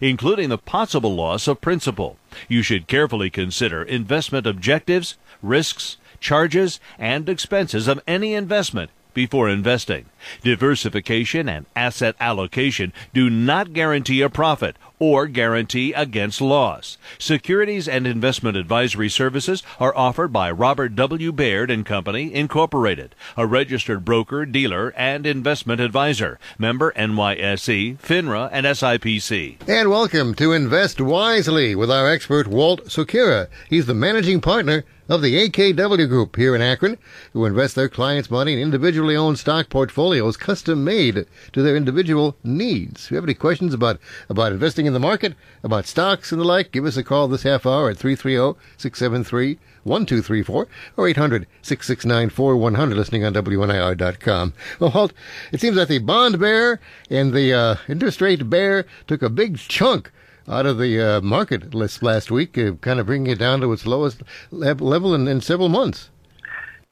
including the possible loss of principal. You should carefully consider investment objectives, risks, charges, and expenses of any investment before investing. Diversification and asset allocation do not guarantee a profit or guarantee against loss. Securities and investment advisory services are offered by Robert W. Baird and Company, Incorporated, a registered broker, dealer, and investment advisor. Member NYSE, FINRA, and SIPC. And welcome to Invest Wisely with our expert Walt Sukira. He's the managing partner of the AKW Group here in Akron, who invest their clients' money in individually owned stock portfolios custom made to their individual needs. If you have any questions about, about investing in the market, about stocks and the like, give us a call this half hour at 330 673 1234 or 800 669 4100 listening on WNIR.com. Well, Walt, it seems that the bond bear and the uh, interest rate bear took a big chunk out of the uh, market list last week, uh, kind of bringing it down to its lowest level in, in several months.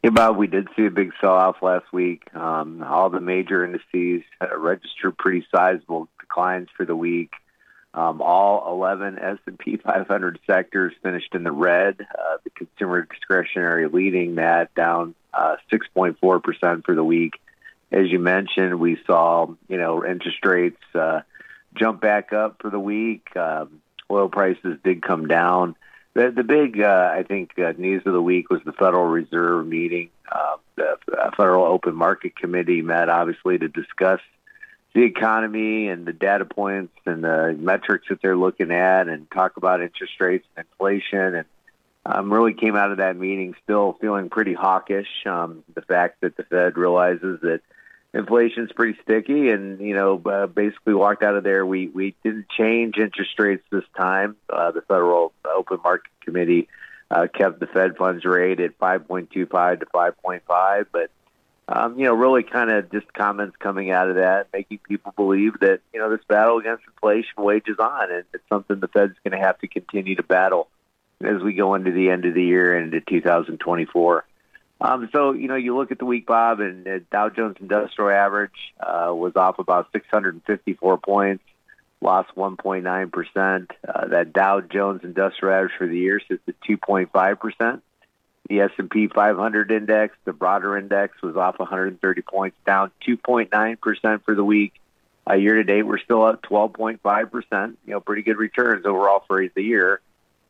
Yeah, Bob, we did see a big sell-off last week. Um, all the major indices registered pretty sizable declines for the week. Um, all 11 S&P 500 sectors finished in the red. Uh, the consumer discretionary leading that down uh, 6.4% for the week. As you mentioned, we saw, you know, interest rates uh, jump back up for the week. Um, oil prices did come down. The, the big, uh, I think, uh, news of the week was the Federal Reserve meeting. Uh, the Federal Open Market Committee met, obviously, to discuss the economy and the data points and the metrics that they're looking at and talk about interest rates and inflation. And um, really came out of that meeting still feeling pretty hawkish. Um, the fact that the Fed realizes that inflation's pretty sticky, and you know, uh, basically walked out of there. We we didn't change interest rates this time. Uh, the Federal Open Market Committee uh, kept the Fed funds rate at 5.25 to 5.5, but um, you know, really kind of just comments coming out of that, making people believe that you know this battle against inflation wages on, and it's something the Fed's going to have to continue to battle as we go into the end of the year and into 2024. Um, so you know, you look at the week, Bob, and Dow Jones Industrial Average uh, was off about 654 points, lost 1.9 percent. Uh, that Dow Jones Industrial Average for the year sits at 2.5 percent. The S&P 500 index, the broader index, was off 130 points, down 2.9 percent for the week. Uh, year to date, we're still up 12.5 percent. You know, pretty good returns overall for the year.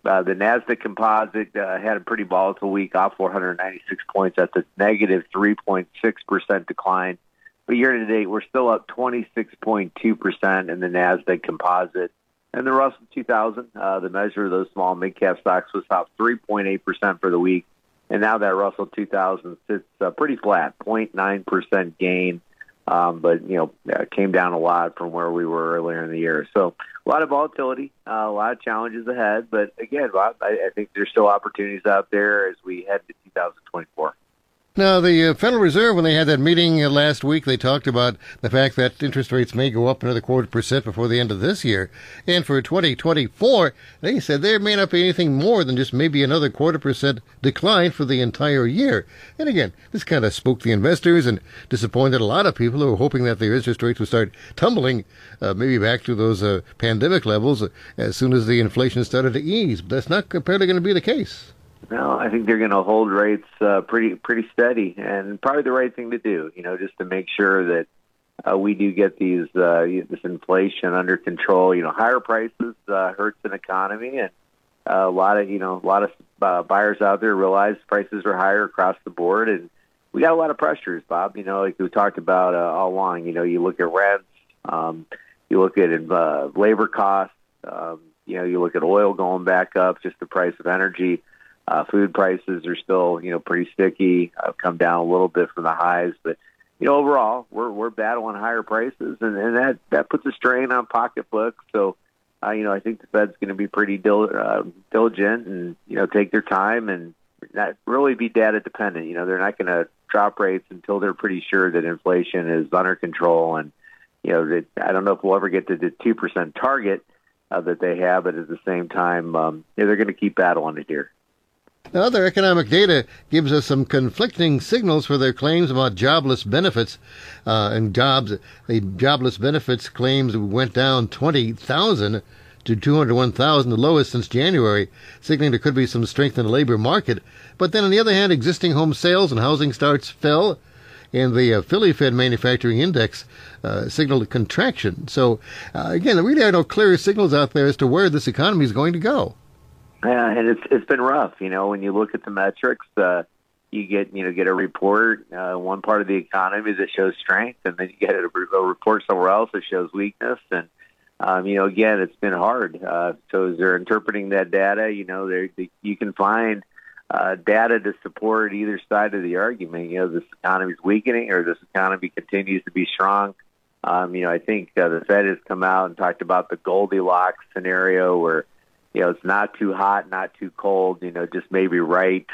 Uh, the Nasdaq Composite uh, had a pretty volatile week, off 496 points. That's a negative 3.6 percent decline. But year to date, we're still up 26.2 percent in the Nasdaq Composite. And the Russell 2000, uh, the measure of those small mid cap stocks, was up 3.8 percent for the week. And now that Russell 2000 sits uh, pretty flat, 0.9 percent gain um, but you know uh, came down a lot from where we were earlier in the year. So a lot of volatility, uh, a lot of challenges ahead. But again, Bob, I, I think there's still opportunities out there as we head to 2024. Now, the uh, Federal Reserve, when they had that meeting uh, last week, they talked about the fact that interest rates may go up another quarter percent before the end of this year. And for 2024, they said there may not be anything more than just maybe another quarter percent decline for the entire year. And again, this kind of spooked the investors and disappointed a lot of people who were hoping that their interest rates would start tumbling, uh, maybe back to those uh, pandemic levels uh, as soon as the inflation started to ease. But that's not apparently going to be the case. No, I think they're going to hold rates uh, pretty pretty steady, and probably the right thing to do. You know, just to make sure that uh, we do get these uh, this inflation under control. You know, higher prices uh, hurts an economy, and uh, a lot of you know a lot of uh, buyers out there realize prices are higher across the board, and we got a lot of pressures, Bob. You know, like we talked about uh, all along. You know, you look at rents, um, you look at uh, labor costs. Um, you know, you look at oil going back up, just the price of energy uh, food prices are still, you know, pretty sticky. I've come down a little bit from the highs, but you know, overall, we're we're battling higher prices, and, and that that puts a strain on pocketbooks. So, uh, you know, I think the Fed's going to be pretty dil- uh, diligent and you know take their time and not really be data dependent. You know, they're not going to drop rates until they're pretty sure that inflation is under control. And you know, that, I don't know if we'll ever get to the two percent target uh, that they have, but at the same time, um, yeah, they're going to keep battling it here. Now, other economic data gives us some conflicting signals for their claims about jobless benefits uh, and jobs. The jobless benefits claims went down 20,000 to 201,000, the lowest since January, signaling there could be some strength in the labor market. But then, on the other hand, existing home sales and housing starts fell, and the uh, Philly Fed Manufacturing Index uh, signaled a contraction. So, uh, again, there really are no clear signals out there as to where this economy is going to go. Yeah, and it's it's been rough. You know, when you look at the metrics, uh, you get you know get a report uh, one part of the economy that shows strength, and then you get a, a report somewhere else that shows weakness. And um, you know, again, it's been hard. Uh, so as they're interpreting that data, you know, they you can find uh, data to support either side of the argument. You know, this economy is weakening or this economy continues to be strong. Um, you know, I think uh, the Fed has come out and talked about the Goldilocks scenario where you know, it's not too hot, not too cold, you know, just maybe right.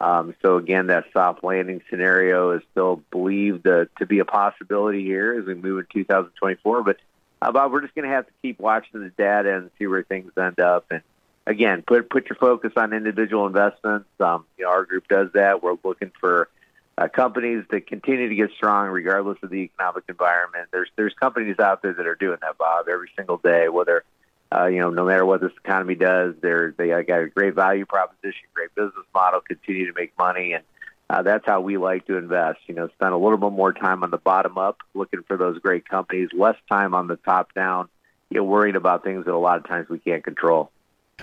Um, so again, that soft landing scenario is still believed uh, to be a possibility here as we move in 2024. But uh, Bob, we're just going to have to keep watching the data and see where things end up. And again, put put your focus on individual investments. Um, you know, our group does that. We're looking for uh, companies that continue to get strong regardless of the economic environment. There's there's companies out there that are doing that, Bob, every single day, whether uh, you know, no matter what this economy does, they're they got a great value proposition, great business model, continue to make money, and uh, that's how we like to invest. You know, spend a little bit more time on the bottom up, looking for those great companies, less time on the top down, you know, worrying about things that a lot of times we can't control.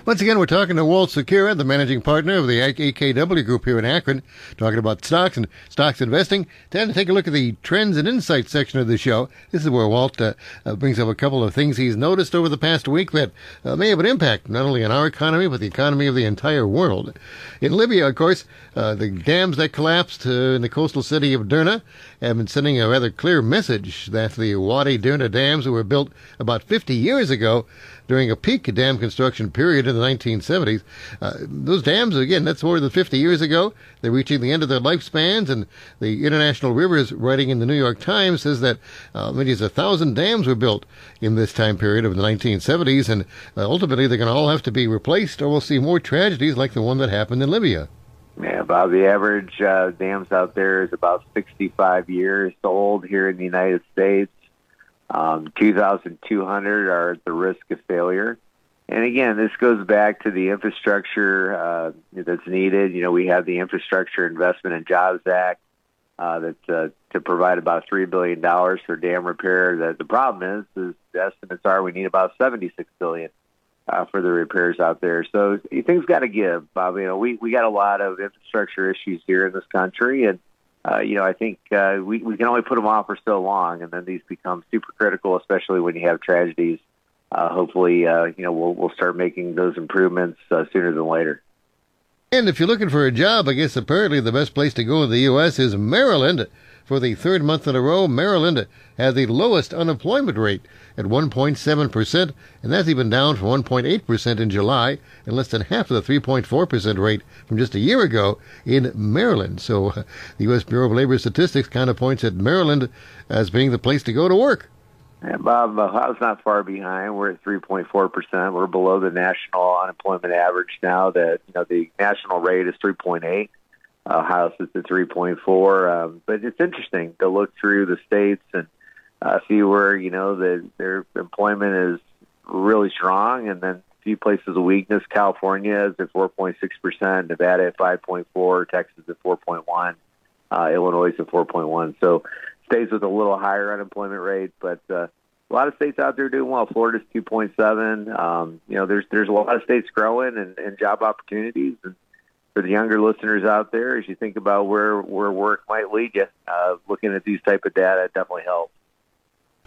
Once again, we're talking to Walt Secura, the managing partner of the AKW Group here in Akron, talking about stocks and stocks investing. Time to take a look at the trends and insights section of the show. This is where Walt uh, uh, brings up a couple of things he's noticed over the past week that uh, may have an impact not only on our economy, but the economy of the entire world. In Libya, of course, uh, the dams that collapsed uh, in the coastal city of Derna have been sending a rather clear message that the Wadi Derna dams that were built about 50 years ago during a peak dam construction period in the 1970s. Uh, those dams, again, that's more than 50 years ago. They're reaching the end of their lifespans, and the International Rivers, writing in the New York Times, says that uh, many as a thousand dams were built in this time period of the 1970s, and uh, ultimately they're going to all have to be replaced, or we'll see more tragedies like the one that happened in Libya. Yeah, about the average uh, dams out there is about 65 years old here in the United States. Um, 2,200 are at the risk of failure. And again, this goes back to the infrastructure uh, that's needed. You know, we have the Infrastructure Investment and Jobs Act uh, that's uh, to provide about three billion dollars for dam repair. The, the problem is, is the estimates are we need about 76 billion uh, for the repairs out there. So things got to give, Bob. You know, we we got a lot of infrastructure issues here in this country, and uh, you know, I think uh, we, we can only put them off for so long, and then these become super critical, especially when you have tragedies. Uh, hopefully, uh, you know, we'll we'll start making those improvements uh, sooner than later. And if you're looking for a job, I guess apparently the best place to go in the U.S. is Maryland. For the third month in a row, Maryland had the lowest unemployment rate at 1.7%, and that's even down from 1.8% in July and less than half of the 3.4% rate from just a year ago in Maryland. So uh, the U.S. Bureau of Labor Statistics kind of points at Maryland as being the place to go to work. Yeah, Bob, Ohio's not far behind. We're at 3.4 percent. We're below the national unemployment average now. That you know the national rate is 3.8. Uh, Ohio's is at 3.4. Um, but it's interesting to look through the states and uh, see where you know the, their employment is really strong, and then a few places of weakness. California is at 4.6 percent, Nevada at 5.4, Texas at 4.1, uh, Illinois at 4.1. So states with a little higher unemployment rate, but uh, a lot of states out there doing well. Florida's 2.7. Um, you know, there's there's a lot of states growing and, and job opportunities, and for the younger listeners out there, as you think about where where work might lead you, uh, looking at these type of data definitely helps.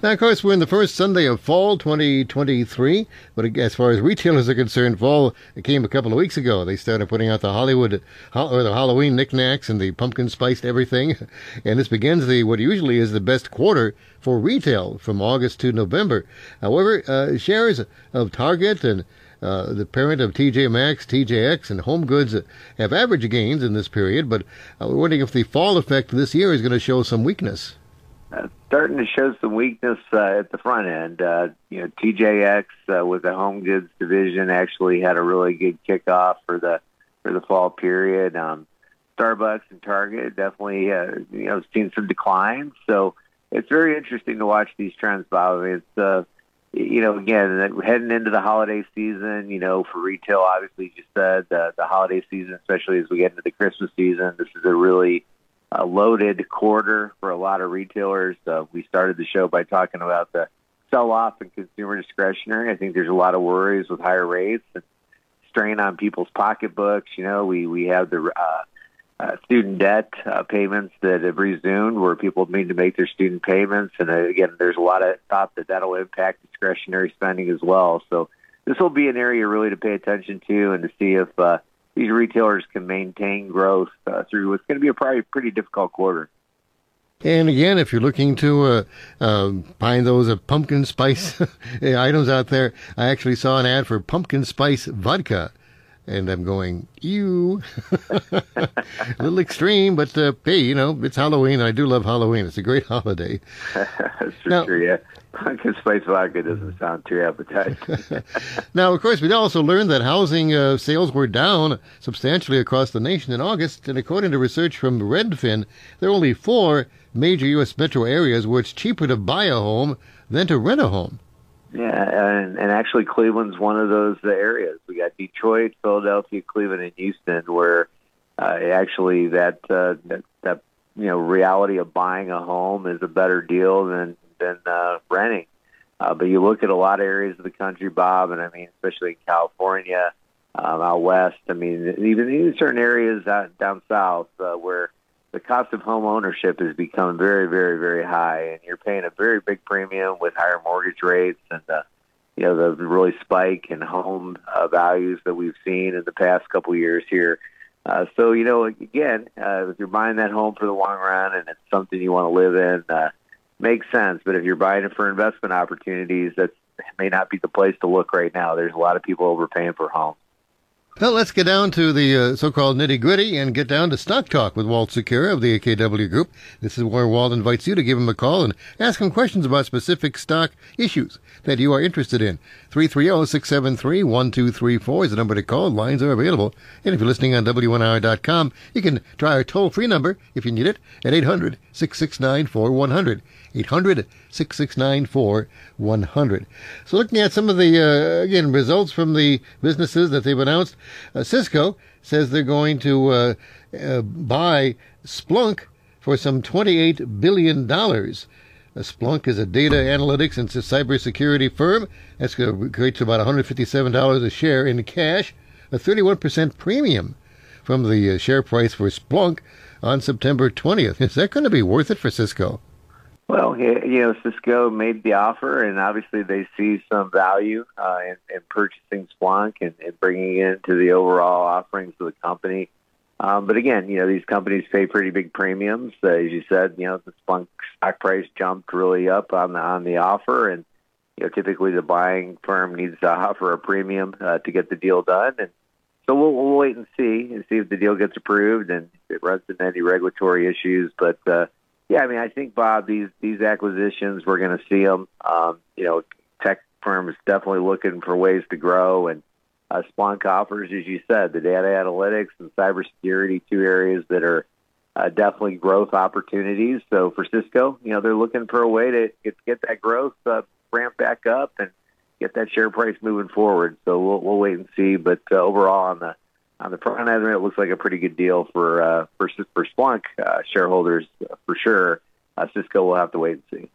Now, of course, we're in the first Sunday of fall 2023, but as far as retailers are concerned, fall came a couple of weeks ago. They started putting out the Hollywood or the Halloween knickknacks and the pumpkin spiced everything, and this begins the what usually is the best quarter for retail from August to November. However, uh, shares of Target and uh, the parent of TJ Maxx, TJX, and Home Goods have average gains in this period, but uh, we're wondering if the fall effect this year is going to show some weakness uh, starting to show some weakness uh, at the front end. Uh, you know, TJX with the home goods division actually had a really good kickoff for the for the fall period. Um, Starbucks and Target definitely uh, you know seen some declines. So it's very interesting to watch these trends, Bob. It's uh, you know again heading into the holiday season. You know, for retail, obviously, you said uh, the holiday season, especially as we get into the Christmas season. This is a really a loaded quarter for a lot of retailers. Uh, we started the show by talking about the sell-off in consumer discretionary. I think there's a lot of worries with higher rates and strain on people's pocketbooks. You know, we we have the uh, uh, student debt uh, payments that have resumed, where people need to make their student payments, and uh, again, there's a lot of thought that that'll impact discretionary spending as well. So this will be an area really to pay attention to and to see if uh, these retailers can maintain growth uh, through what's going to be a probably pretty difficult quarter. And again, if you're looking to uh, uh, find those uh, pumpkin spice items out there, I actually saw an ad for pumpkin spice vodka. And I'm going, ew. a little extreme, but uh, hey, you know, it's Halloween. I do love Halloween. It's a great holiday. That's for now, sure, yeah. Pumpkin spice vodka doesn't sound too appetizing. now, of course, we also learned that housing uh, sales were down substantially across the nation in August, and according to research from Redfin, there are only four major U.S. metro areas where it's cheaper to buy a home than to rent a home. Yeah, and, and actually, Cleveland's one of those areas. We got Detroit, Philadelphia, Cleveland, and Houston, where uh, actually that, uh, that that you know reality of buying a home is a better deal than than uh, renting. Uh, but you look at a lot of areas of the country, Bob, and I mean, especially in California, um, out west. I mean, even in certain areas out, down south uh, where the cost of home ownership has become very, very, very high, and you're paying a very big premium with higher mortgage rates and uh, you know the really spike in home uh, values that we've seen in the past couple years here. Uh, so you know, again, uh, if you're buying that home for the long run and it's something you want to live in, uh, makes sense. But if you're buying it for investment opportunities, that may not be the place to look right now. There's a lot of people overpaying for homes. Well, let's get down to the uh, so-called nitty-gritty and get down to stock talk with Walt Secura of the AKW Group. This is where Walt invites you to give him a call and ask him questions about specific stock issues that you are interested in. 330-673-1234 is the number to call. Lines are available. And if you're listening on WNIR.com, you can try our toll-free number, if you need it, at 800-669-4100. 800 669 4100. So, looking at some of the, uh, again, results from the businesses that they've announced, uh, Cisco says they're going to uh, uh buy Splunk for some $28 billion. Uh, Splunk is a data analytics and cybersecurity firm. That's going to to about $157 a share in cash, a 31% premium from the uh, share price for Splunk on September 20th. Is that going to be worth it for Cisco? Well, you know, Cisco made the offer, and obviously they see some value uh, in, in purchasing Splunk and, and bringing it into the overall offerings of the company. Um, but again, you know, these companies pay pretty big premiums. Uh, as you said, you know, the Splunk stock price jumped really up on the on the offer, and you know, typically the buying firm needs to offer a premium uh, to get the deal done. And so we'll, we'll wait and see and see if the deal gets approved and if it runs into any regulatory issues. But uh, yeah, I mean, I think Bob, these these acquisitions, we're going to see them. Um, you know, tech firms definitely looking for ways to grow, and uh, Splunk offers, as you said, the data analytics and cybersecurity, two areas that are uh, definitely growth opportunities. So for Cisco, you know, they're looking for a way to get, get that growth uh, ramp back up and get that share price moving forward. So we'll we'll wait and see. But uh, overall, on the on the front end, it looks like a pretty good deal for uh, for for Splunk uh, shareholders for sure. Uh, Cisco will have to wait and see.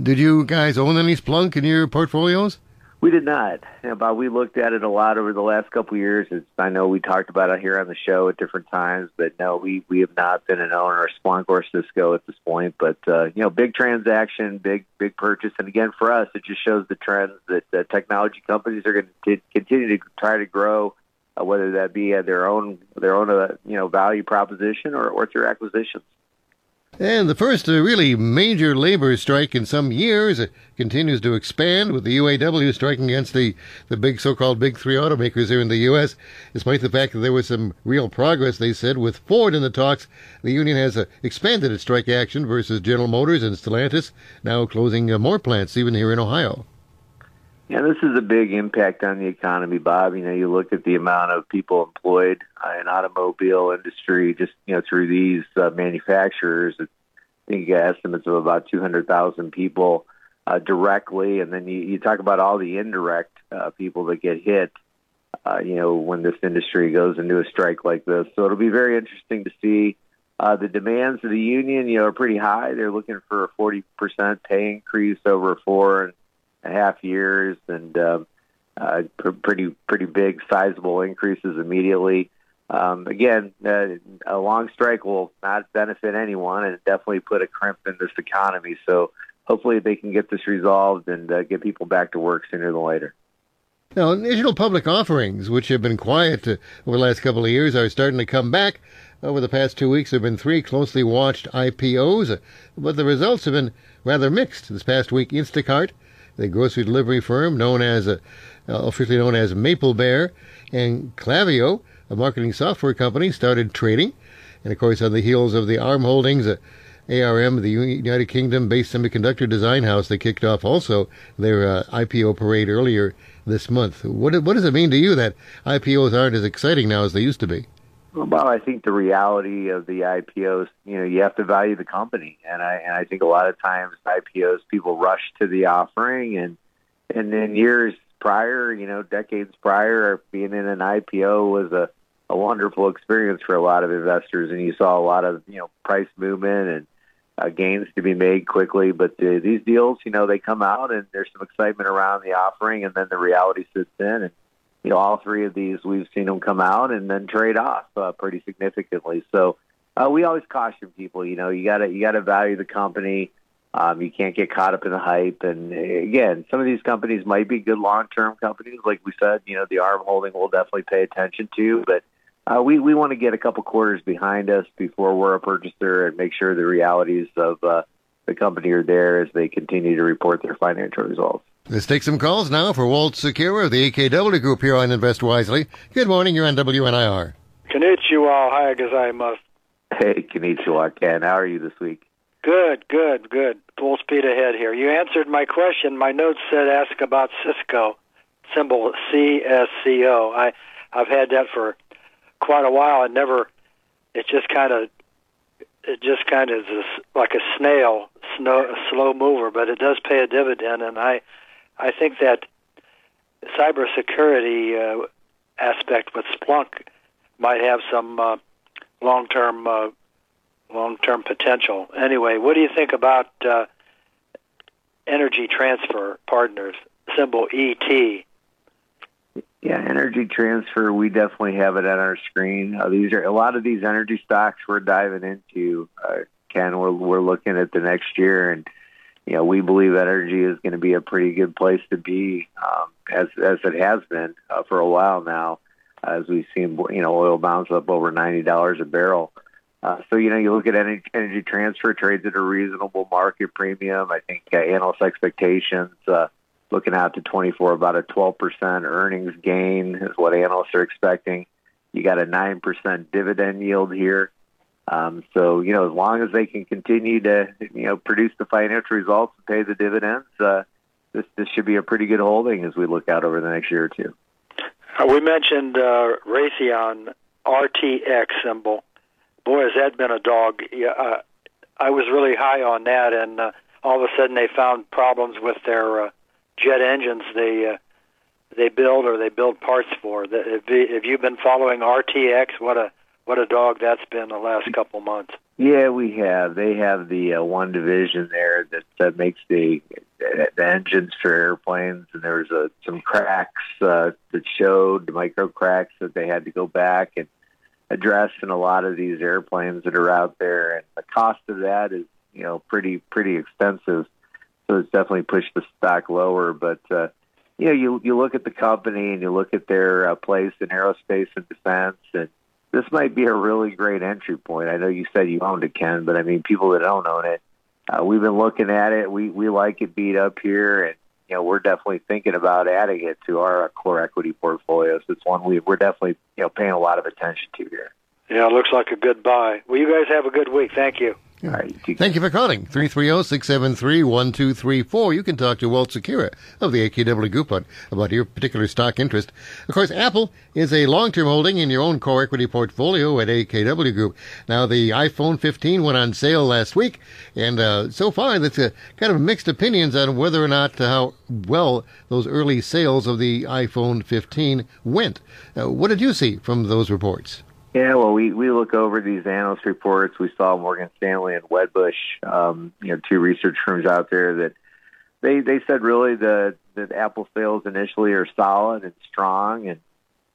Did you guys own any Splunk in your portfolios? We did not, but we looked at it a lot over the last couple of years. It's, I know we talked about it here on the show at different times, but no, we we have not been an owner of Splunk or Cisco at this point. But uh, you know, big transaction, big big purchase, and again for us, it just shows the trends that uh, technology companies are going to continue to try to grow, uh, whether that be at their own their own uh, you know value proposition or or through acquisitions. And the first uh, really major labor strike in some years it continues to expand, with the UAW striking against the, the big so-called big three automakers here in the U.S. Despite the fact that there was some real progress, they said, with Ford in the talks, the union has uh, expanded its strike action versus General Motors and Stellantis, now closing uh, more plants even here in Ohio. Yeah, this is a big impact on the economy, Bob. You know, you look at the amount of people employed uh, in automobile industry, just you know, through these uh, manufacturers. I think you got estimates of about 200,000 people uh, directly, and then you, you talk about all the indirect uh, people that get hit. Uh, you know, when this industry goes into a strike like this, so it'll be very interesting to see. Uh, the demands of the union, you know, are pretty high. They're looking for a 40% pay increase over four and a half years, and uh, uh, pr- pretty pretty big, sizable increases immediately. Um, again, uh, a long strike will not benefit anyone, and definitely put a crimp in this economy. So hopefully they can get this resolved and uh, get people back to work sooner than later. Now, initial public offerings, which have been quiet uh, over the last couple of years, are starting to come back. Over the past two weeks, there have been three closely watched IPOs, uh, but the results have been rather mixed. This past week, Instacart the grocery delivery firm known as uh, officially known as Maple Bear, and Klaviyo, a marketing software company, started trading. And of course, on the heels of the ARM Holdings, uh, ARM, the United Kingdom-based semiconductor design house, they kicked off also their uh, IPO parade earlier this month. What what does it mean to you that IPOs aren't as exciting now as they used to be? Well, I think the reality of the IPOs, you know, you have to value the company, and I and I think a lot of times IPOs people rush to the offering, and and in years prior, you know, decades prior, being in an IPO was a a wonderful experience for a lot of investors, and you saw a lot of you know price movement and uh, gains to be made quickly. But uh, these deals, you know, they come out and there's some excitement around the offering, and then the reality sits in, and you know, all three of these we've seen them come out and then trade off uh, pretty significantly. So uh, we always caution people. You know, you gotta you gotta value the company. Um, you can't get caught up in the hype. And again, some of these companies might be good long term companies, like we said. You know, the ARM holding we'll definitely pay attention to, but. Uh, we we want to get a couple quarters behind us before we're a purchaser and make sure the realities of uh, the company are there as they continue to report their financial results. Let's take some calls now for Walt Secura of the AKW Group here on Invest Wisely. Good morning. You're on WNIR. Konnichiwa. Hi, gozaimasu. Hey, Konnichiwa, Ken. How are you this week? Good, good, good. Full speed ahead here. You answered my question. My notes said ask about Cisco, symbol CSCO. I, I've had that for quite a while and never, it just kind of, it just kind of is like a snail, snow, a slow mover, but it does pay a dividend. And I, I think that cybersecurity uh, aspect with Splunk might have some uh, long-term uh, long-term potential. Anyway, what do you think about uh, energy transfer partners? Symbol ET. Yeah, energy transfer. We definitely have it on our screen. Uh, these are a lot of these energy stocks we're diving into. Uh, Ken, we're we're looking at the next year and you know, we believe energy is going to be a pretty good place to be, um, as as it has been uh, for a while now, as we've seen, you know, oil bounce up over ninety dollars a barrel. Uh, so you know, you look at energy, energy transfer trades at a reasonable market premium. I think uh, analyst expectations uh, looking out to 24, about a 12% earnings gain is what analysts are expecting. You got a 9% dividend yield here. Um, so you know, as long as they can continue to you know produce the financial results and pay the dividends, uh, this this should be a pretty good holding as we look out over the next year or two. Uh, we mentioned uh, Raytheon RTX symbol. Boy, has that been a dog! Yeah, uh, I was really high on that, and uh, all of a sudden they found problems with their uh, jet engines. They uh, they build or they build parts for. Have you been following RTX? What a what a dog that's been the last couple months. Yeah, we have. They have the uh, one division there that uh, makes the the engines for airplanes, and there was a, some cracks uh, that showed micro cracks that they had to go back and address in a lot of these airplanes that are out there, and the cost of that is you know pretty pretty expensive. So it's definitely pushed the stock lower, but. Uh, you know, you you look at the company and you look at their uh, place in aerospace and defense, and this might be a really great entry point. I know you said you owned it, Ken, but I mean, people that don't own it, uh, we've been looking at it. We we like it beat up here, and you know, we're definitely thinking about adding it to our core equity portfolio. So it's one we we're definitely you know paying a lot of attention to here. Yeah, it looks like a good buy. Well, you guys have a good week. Thank you. All right. Thank you for calling. 330-673-1234. You can talk to Walt Secura of the AKW Group about your particular stock interest. Of course, Apple is a long-term holding in your own core equity portfolio at AKW Group. Now, the iPhone 15 went on sale last week, and uh, so far, that's a, kind of mixed opinions on whether or not uh, how well those early sales of the iPhone 15 went. Uh, what did you see from those reports? Yeah, well, we, we look over these analyst reports. We saw Morgan Stanley and Wedbush, um, you know, two research firms out there that they they said really the that Apple sales initially are solid and strong, and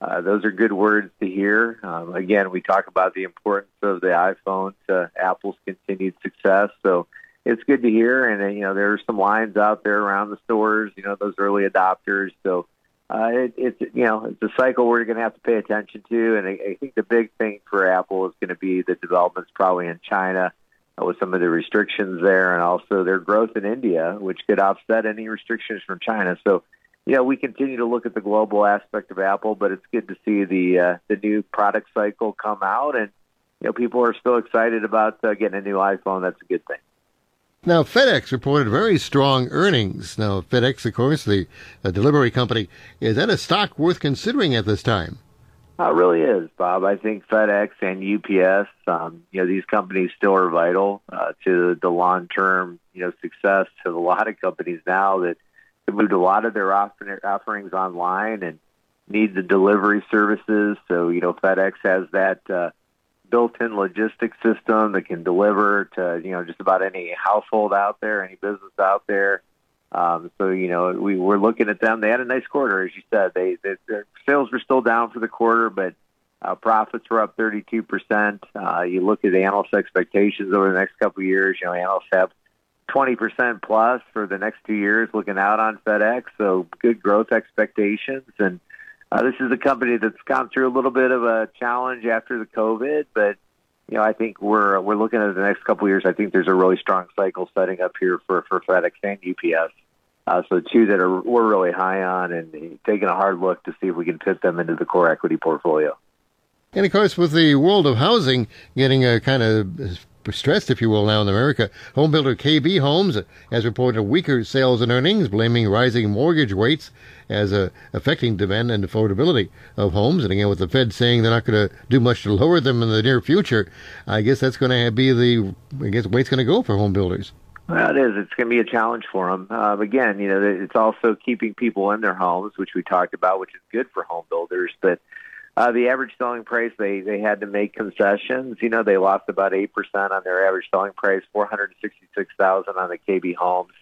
uh, those are good words to hear. Um, again, we talk about the importance of the iPhone to Apple's continued success, so it's good to hear. And uh, you know, there are some lines out there around the stores, you know, those early adopters. So uh, it, it's you know it's a cycle we're going to have to pay attention to, and I, I think the big thing for Apple is going to be the developments probably in China uh, with some of the restrictions there, and also their growth in India, which could offset any restrictions from China. So, yeah, we continue to look at the global aspect of Apple, but it's good to see the uh, the new product cycle come out, and you know people are still excited about uh, getting a new iPhone. That's a good thing. Now, FedEx reported very strong earnings. Now, FedEx, of course, the delivery company, is that a stock worth considering at this time? Uh, it really is, Bob. I think FedEx and UPS, um, you know, these companies still are vital uh, to the long-term, you know, success of a lot of companies now that have moved a lot of their offerings online and need the delivery services. So, you know, FedEx has that uh, built-in logistics system that can deliver to you know just about any household out there, any business out there. Um, so you know we were looking at them. They had a nice quarter, as you said. They, they their sales were still down for the quarter, but uh, profits were up 32 percent. Uh, you look at analyst expectations over the next couple of years. You know analysts have 20 percent plus for the next two years, looking out on FedEx. So good growth expectations and uh, this is a company that's gone through a little bit of a challenge after the COVID, but you know, I think we're we're looking at the next couple of years. I think there's a really strong cycle setting up here for for FedEx and UPS. Uh, so two that are we're really high on, and taking a hard look to see if we can fit them into the core equity portfolio. And of course, with the world of housing getting a kind of stressed, if you will, now in America. Homebuilder KB Homes has reported weaker sales and earnings, blaming rising mortgage rates as uh, affecting demand and affordability of homes. And again, with the Fed saying they're not going to do much to lower them in the near future, I guess that's going to be the I guess way it's going to go for home builders. Well, it is. It's going to be a challenge for them. Uh, again, you know, it's also keeping people in their homes, which we talked about, which is good for home builders. But uh, the average selling price, they they had to make concessions. You know, they lost about eight percent on their average selling price. Four hundred sixty-six thousand on the KB Homes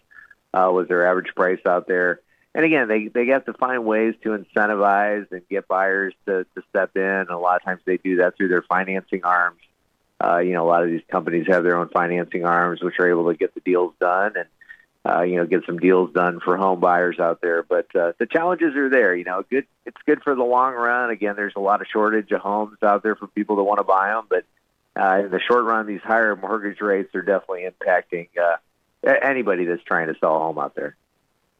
uh, was their average price out there. And again, they they have to find ways to incentivize and get buyers to to step in. A lot of times they do that through their financing arms. Uh, you know, a lot of these companies have their own financing arms, which are able to get the deals done. And uh, you know, get some deals done for home buyers out there. But uh, the challenges are there. You know, good. It's good for the long run. Again, there's a lot of shortage of homes out there for people that want to buy them. But uh, in the short run, these higher mortgage rates are definitely impacting uh, anybody that's trying to sell a home out there.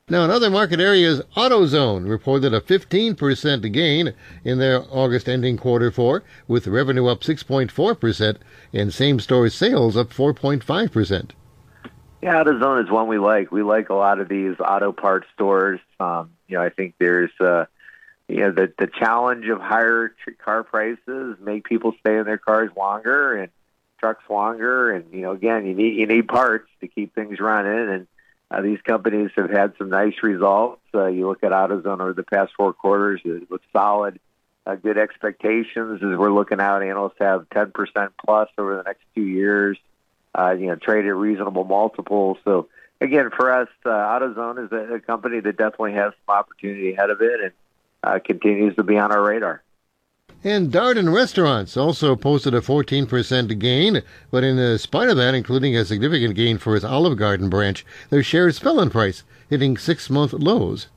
Now, in other market areas, AutoZone reported a 15% gain in their August ending quarter four, with revenue up 6.4% and same store sales up 4.5%. Yeah, AutoZone is one we like. We like a lot of these auto parts stores. Um, you know, I think there's, uh, you know, the the challenge of higher car prices make people stay in their cars longer and trucks longer. And you know, again, you need you need parts to keep things running. And uh, these companies have had some nice results. Uh, you look at AutoZone over the past four quarters; it looks solid. Uh, good expectations as we're looking out. Analysts have 10% plus over the next two years uh, you know, trade at reasonable multiples. So again, for us, uh, AutoZone is a, a company that definitely has some opportunity ahead of it and uh, continues to be on our radar. And Darden Restaurants also posted a 14% gain, but in spite of that, including a significant gain for its Olive Garden branch, their shares fell in price, hitting six month lows.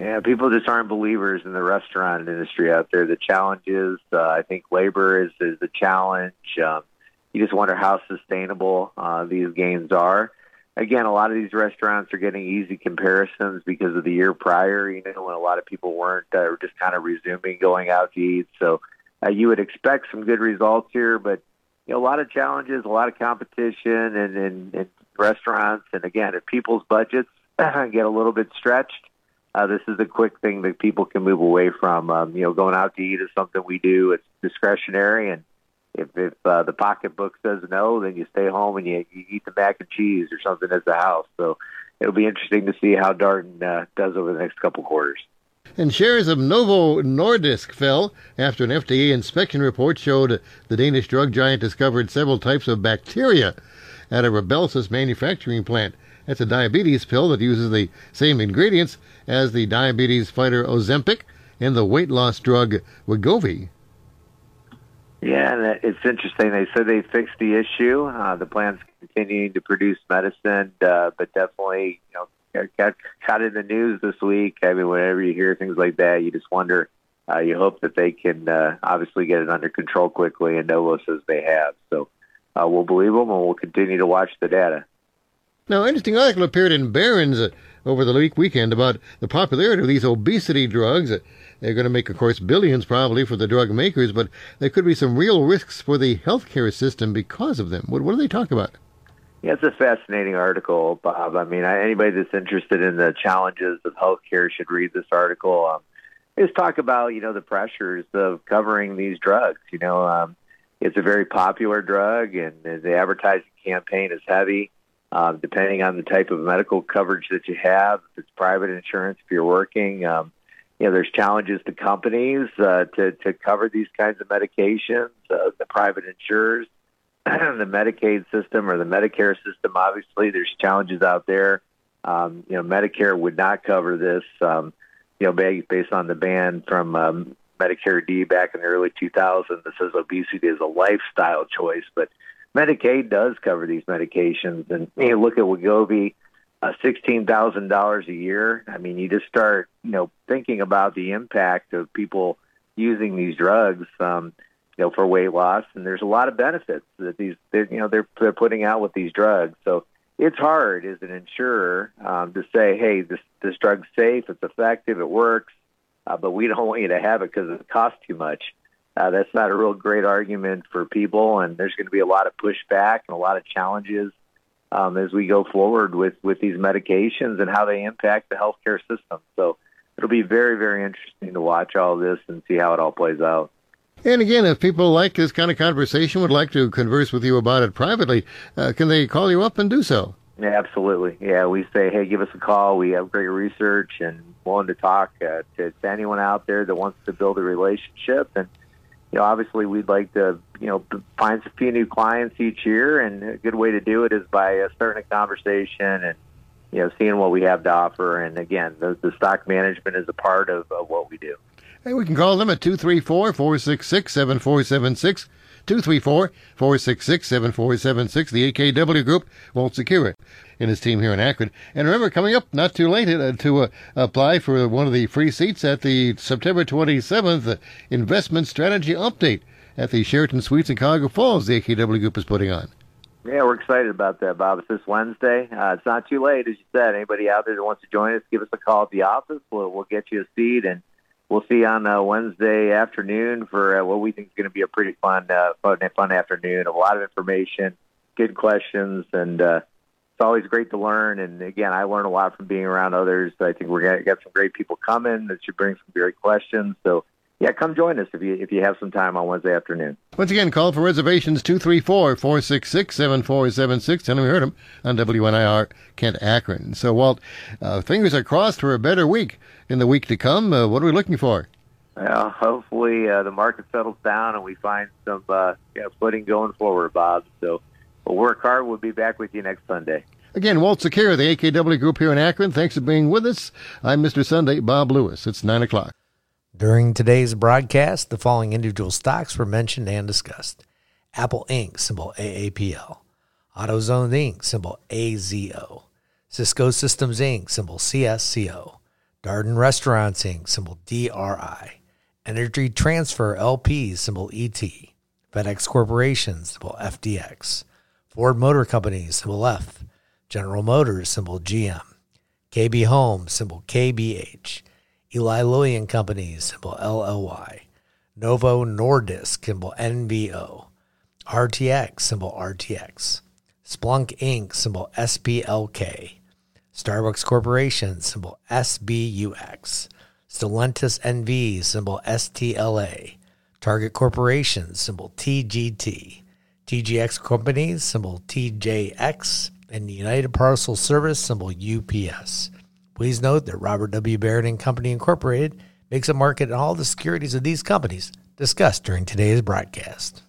Yeah, people just aren't believers in the restaurant industry out there. The challenges, uh, I think labor is, is the challenge. Um, you just wonder how sustainable uh, these gains are. Again, a lot of these restaurants are getting easy comparisons because of the year prior, you know, when a lot of people weren't uh, just kind of resuming going out to eat. So uh, you would expect some good results here, but you know, a lot of challenges, a lot of competition in, in, in restaurants. And again, if people's budgets get a little bit stretched, uh, this is a quick thing that people can move away from. Um, you know, going out to eat is something we do. It's discretionary, and if if uh, the pocketbook says no, then you stay home and you, you eat the mac and cheese or something at the house. So it'll be interesting to see how Darden uh, does over the next couple quarters. And shares of Novo Nordisk fell after an FDA inspection report showed the Danish drug giant discovered several types of bacteria at a Rybelsus manufacturing plant. That's a diabetes pill that uses the same ingredients as the diabetes fighter Ozempic and the weight loss drug Wegovy. Yeah, and it's interesting. They said they fixed the issue. Uh, the plant's continuing to produce medicine, uh, but definitely, you know, got got in the news this week. I mean, whenever you hear things like that, you just wonder. Uh, you hope that they can uh, obviously get it under control quickly, and Novo says they have. So uh, we'll believe them, and we'll continue to watch the data. Now, interesting article appeared in Barron's uh, over the week weekend about the popularity of these obesity drugs. They're going to make, of course, billions probably for the drug makers, but there could be some real risks for the healthcare system because of them. What, what do they talk about? Yeah, it's a fascinating article, Bob. I mean, anybody that's interested in the challenges of healthcare should read this article. Um, just talk about you know the pressures of covering these drugs. You know, um, it's a very popular drug, and the advertising campaign is heavy. Uh, depending on the type of medical coverage that you have, if it's private insurance, if you're working, um, you know, there's challenges to companies uh, to to cover these kinds of medications. Uh, the private insurers, the Medicaid system or the Medicare system. Obviously, there's challenges out there. Um, you know, Medicare would not cover this. Um, you know, based on the ban from um, Medicare D back in the early 2000s that says obesity is a lifestyle choice, but Medicaid does cover these medications. And you look at Wegovy, uh, sixteen thousand dollars a year. I mean, you just start, you know, thinking about the impact of people using these drugs, um, you know, for weight loss. And there's a lot of benefits that these, you know, they're they're putting out with these drugs. So it's hard as an insurer um, to say, hey, this this drug's safe, it's effective, it works, uh, but we don't want you to have it because it costs too much uh, that's not a real great argument for people, and there's going to be a lot of pushback and a lot of challenges um, as we go forward with with these medications and how they impact the healthcare system. So it'll be very very interesting to watch all this and see how it all plays out. And again, if people like this kind of conversation, would like to converse with you about it privately, uh, can they call you up and do so? Yeah, absolutely. Yeah, we say, hey, give us a call. We have great research and willing to talk uh, to, to anyone out there that wants to build a relationship. And you know, obviously we'd like to, you know, find a few new clients each year, and a good way to do it is by uh, starting a conversation and, you know, seeing what we have to offer. And again, the, the stock management is a part of, of what we do. Hey, we can call them at 234 466 7476. 234 466 7476. The AKW Group, won't secure it and his team here in Akron. And remember, coming up, not too late uh, to uh, apply for one of the free seats at the September 27th uh, Investment Strategy Update at the Sheraton Suites in Cuyahoga Falls, the AKW Group is putting on. Yeah, we're excited about that, Bob. It's this Wednesday. Uh, it's not too late, as you said. Anybody out there that wants to join us, give us a call at the office. We'll, we'll get you a seat and we'll see on uh, Wednesday afternoon for uh, what we think is going to be a pretty fun, uh, fun, fun afternoon. A lot of information, good questions, and uh, it's always great to learn. And again, I learn a lot from being around others. I think we're going to get some great people coming that should bring some great questions. So. Yeah, come join us if you if you have some time on Wednesday afternoon. Once again, call for reservations 234-466-7476. Tell them you heard them on WNIR Kent Akron. So, Walt, uh, fingers are crossed for a better week in the week to come. Uh, what are we looking for? Well, hopefully uh, the market settles down and we find some uh, yeah, footing going forward, Bob. So we'll work hard. We'll be back with you next Sunday. Again, Walt Secura, the AKW Group here in Akron. Thanks for being with us. I'm Mr. Sunday, Bob Lewis. It's 9 o'clock. During today's broadcast, the following individual stocks were mentioned and discussed Apple Inc., symbol AAPL, AutoZone Inc., symbol AZO, Cisco Systems Inc., symbol CSCO, Darden Restaurants Inc., symbol DRI, Energy Transfer LP, symbol ET, FedEx Corporation, symbol FDX, Ford Motor Company, symbol F, General Motors, symbol GM, KB Home, symbol KBH, Eli Lilly and Company, symbol LLY, Novo Nordisk, symbol NVO, RTX, symbol RTX, Splunk Inc., symbol SPLK, Starbucks Corporation, symbol SBUX, Stellantis NV, symbol STLA, Target Corporation, symbol TGT, TJX Companies, symbol TJX, and United Parcel Service, symbol UPS. Please note that Robert W. Baird and Company Incorporated makes a market in all the securities of these companies discussed during today's broadcast.